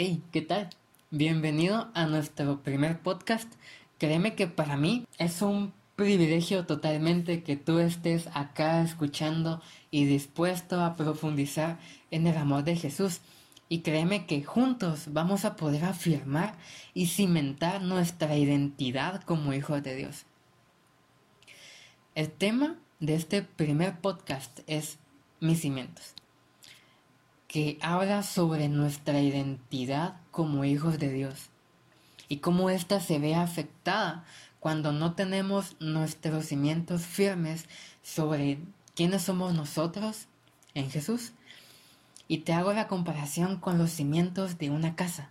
Hey, ¿qué tal? Bienvenido a nuestro primer podcast. Créeme que para mí es un privilegio totalmente que tú estés acá escuchando y dispuesto a profundizar en el amor de Jesús. Y créeme que juntos vamos a poder afirmar y cimentar nuestra identidad como hijos de Dios. El tema de este primer podcast es mis cimientos, que habla sobre nuestra identidad como hijos de Dios y cómo ésta se ve afectada cuando no tenemos nuestros cimientos firmes sobre quiénes somos nosotros en Jesús. Y te hago la comparación con los cimientos de una casa,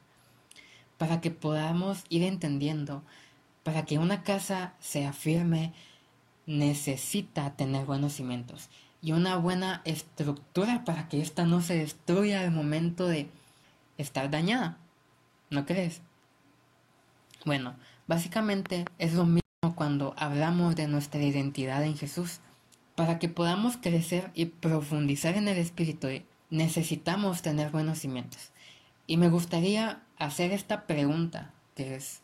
para que podamos ir entendiendo, para que una casa sea firme, necesita tener buenos cimientos y una buena estructura para que ésta no se destruya al momento de estar dañada. ¿No crees? Bueno, básicamente es lo mismo cuando hablamos de nuestra identidad en Jesús. Para que podamos crecer y profundizar en el Espíritu, necesitamos tener buenos cimientos. Y me gustaría hacer esta pregunta, que es,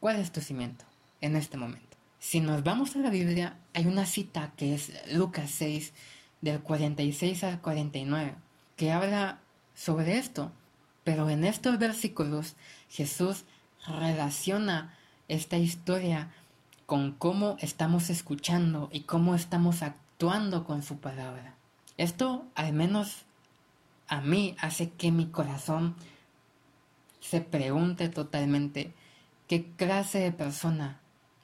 ¿cuál es tu cimiento en este momento? Si nos vamos a la Biblia, hay una cita que es Lucas 6, del 46 al 49, que habla sobre esto. Pero en estos versículos Jesús relaciona esta historia con cómo estamos escuchando y cómo estamos actuando con su palabra. Esto al menos a mí hace que mi corazón se pregunte totalmente qué clase de persona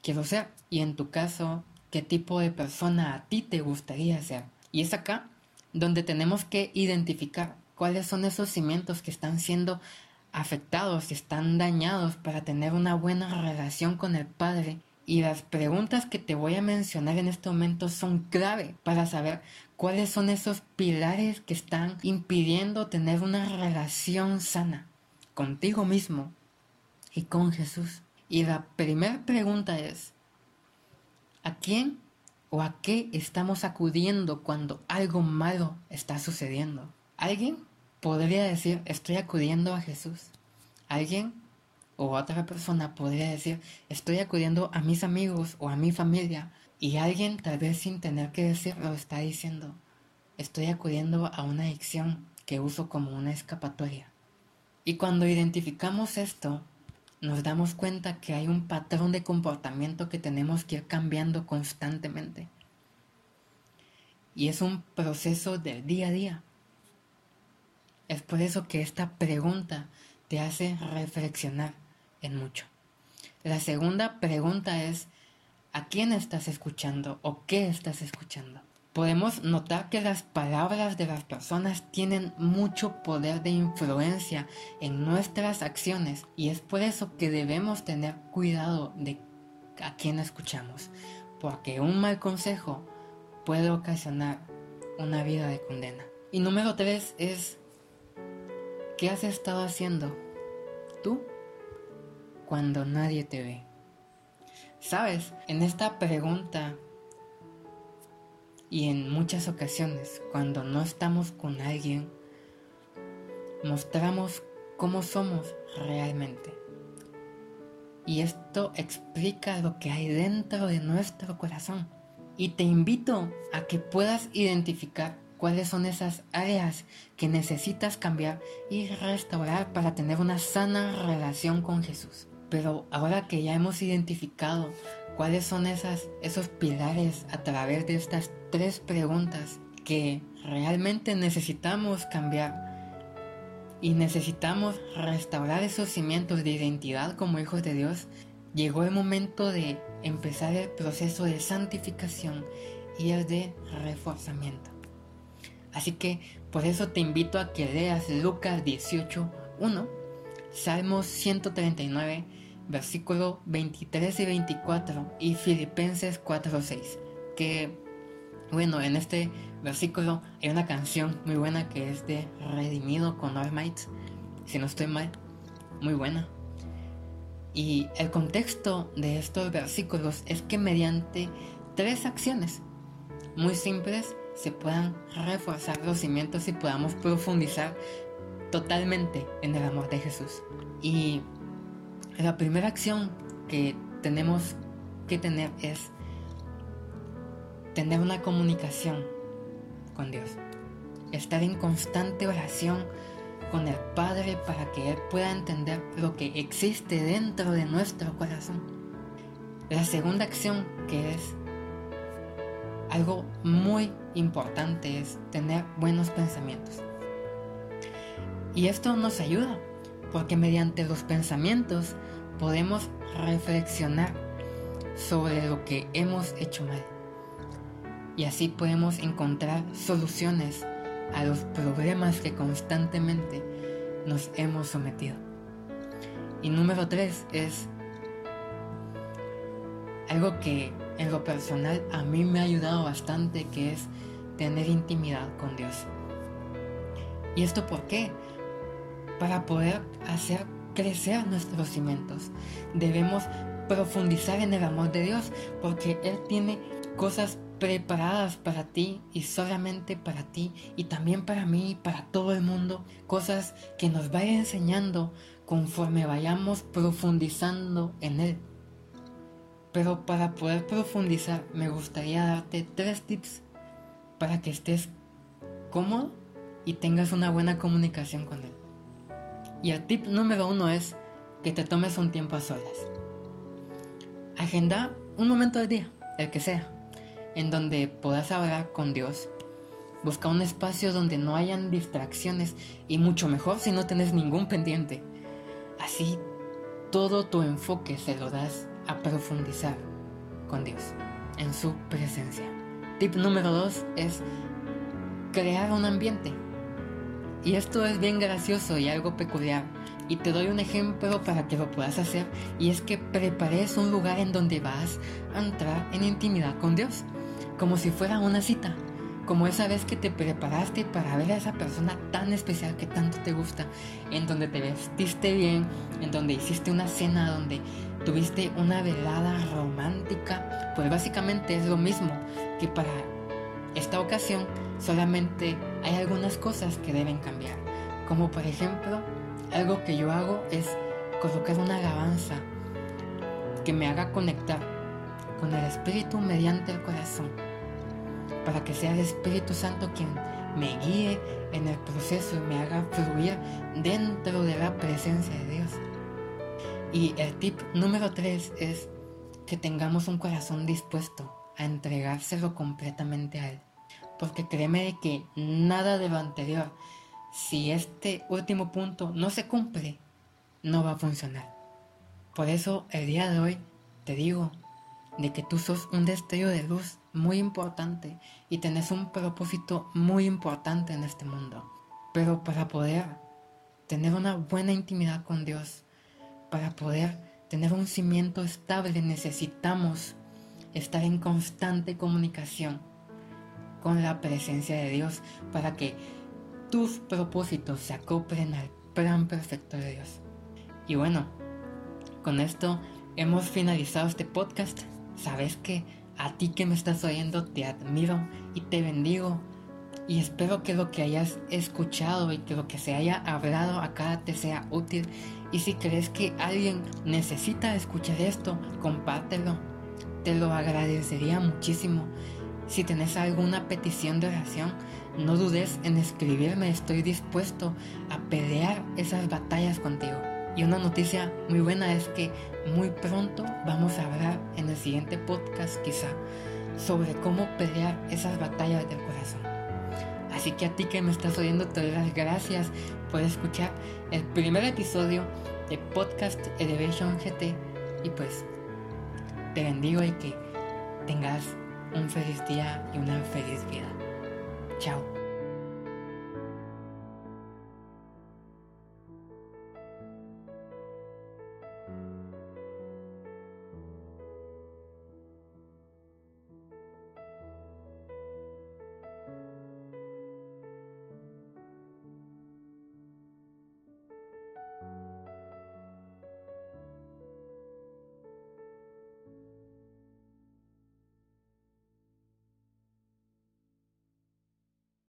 quiero ser y en tu caso, qué tipo de persona a ti te gustaría ser. Y es acá donde tenemos que identificar cuáles son esos cimientos que están siendo afectados, que están dañados para tener una buena relación con el Padre. Y las preguntas que te voy a mencionar en este momento son clave para saber cuáles son esos pilares que están impidiendo tener una relación sana contigo mismo y con Jesús. Y la primera pregunta es, ¿a quién o a qué estamos acudiendo cuando algo malo está sucediendo? ¿Alguien podría decir, estoy acudiendo a Jesús? ¿Alguien o otra persona podría decir, estoy acudiendo a mis amigos o a mi familia? Y alguien tal vez sin tener que decirlo está diciendo, estoy acudiendo a una adicción que uso como una escapatoria. Y cuando identificamos esto, nos damos cuenta que hay un patrón de comportamiento que tenemos que ir cambiando constantemente. Y es un proceso del día a día. Es por eso que esta pregunta te hace reflexionar en mucho. La segunda pregunta es, ¿a quién estás escuchando o qué estás escuchando? Podemos notar que las palabras de las personas tienen mucho poder de influencia en nuestras acciones y es por eso que debemos tener cuidado de a quién escuchamos, porque un mal consejo puede ocasionar una vida de condena. Y número tres es, ¿qué has estado haciendo tú cuando nadie te ve? Sabes, en esta pregunta y en muchas ocasiones, cuando no estamos con alguien, mostramos cómo somos realmente. Y esto explica lo que hay dentro de nuestro corazón. Y te invito a que puedas identificar cuáles son esas áreas que necesitas cambiar y restaurar para tener una sana relación con Jesús. Pero ahora que ya hemos identificado cuáles son esas, esos pilares a través de estas tres preguntas que realmente necesitamos cambiar y necesitamos restaurar esos cimientos de identidad como hijos de Dios, llegó el momento de empezar el proceso de santificación y el de reforzamiento. Así que por eso te invito a que leas Lucas 18.1, Salmos 139, versículo 23 y 24 y Filipenses 4.6, que bueno, en este versículo hay una canción muy buena que es de Redimido con Almighty, si no estoy mal, muy buena. Y el contexto de estos versículos es que mediante tres acciones muy simples se puedan reforzar los cimientos y podamos profundizar totalmente en el amor de Jesús. Y la primera acción que tenemos que tener es tener una comunicación con Dios. Estar en constante oración con el Padre para que Él pueda entender lo que existe dentro de nuestro corazón. La segunda acción que es algo muy importante es tener buenos pensamientos. Y esto nos ayuda porque mediante los pensamientos podemos reflexionar sobre lo que hemos hecho mal. Y así podemos encontrar soluciones a los problemas que constantemente nos hemos sometido. Y número tres es algo que en lo personal a mí me ha ayudado bastante, que es tener intimidad con Dios. ¿Y esto por qué? Para poder hacer crecer nuestros cimientos. Debemos profundizar en el amor de Dios porque Él tiene cosas preparadas para ti y solamente para ti y también para mí y para todo el mundo. Cosas que nos vaya enseñando conforme vayamos profundizando en Él. Pero para poder profundizar me gustaría darte tres tips para que estés cómodo y tengas una buena comunicación con Él. Y el tip número uno es que te tomes un tiempo a solas. Agenda un momento del día, el que sea, en donde puedas hablar con Dios. Busca un espacio donde no hayan distracciones y mucho mejor si no tienes ningún pendiente. Así todo tu enfoque se lo das a profundizar con Dios en su presencia. Tip número dos es crear un ambiente. Y esto es bien gracioso y algo peculiar. Y te doy un ejemplo para que lo puedas hacer. Y es que prepares un lugar en donde vas a entrar en intimidad con Dios. Como si fuera una cita. Como esa vez que te preparaste para ver a esa persona tan especial que tanto te gusta. En donde te vestiste bien. En donde hiciste una cena. Donde tuviste una velada romántica. Pues básicamente es lo mismo que para esta ocasión solamente hay algunas cosas que deben cambiar. Como por ejemplo, algo que yo hago es colocar una alabanza que me haga conectar con el Espíritu mediante el corazón. Para que sea el Espíritu Santo quien me guíe en el proceso y me haga fluir dentro de la presencia de Dios. Y el tip número 3 es que tengamos un corazón dispuesto a entregárselo completamente a Él. Porque créeme que nada de lo anterior, si este último punto no se cumple, no va a funcionar. Por eso el día de hoy te digo de que tú sos un destello de luz muy importante y tenés un propósito muy importante en este mundo. Pero para poder tener una buena intimidad con Dios, para poder tener un cimiento estable necesitamos estar en constante comunicación con la presencia de Dios para que tus propósitos se acoplen al plan perfecto de Dios. Y bueno, con esto hemos finalizado este podcast. Sabes que a ti que me estás oyendo te admiro y te bendigo. Y espero que lo que hayas escuchado y que lo que se haya hablado acá te sea útil. Y si crees que alguien necesita escuchar esto, compártelo te lo agradecería muchísimo. Si tenés alguna petición de oración, no dudes en escribirme, estoy dispuesto a pelear esas batallas contigo. Y una noticia muy buena es que muy pronto vamos a hablar en el siguiente podcast quizá sobre cómo pelear esas batallas del corazón. Así que a ti que me estás oyendo te doy las gracias por escuchar el primer episodio de Podcast Elevation GT y pues te bendigo y que tengas un feliz día y una feliz vida. Chao.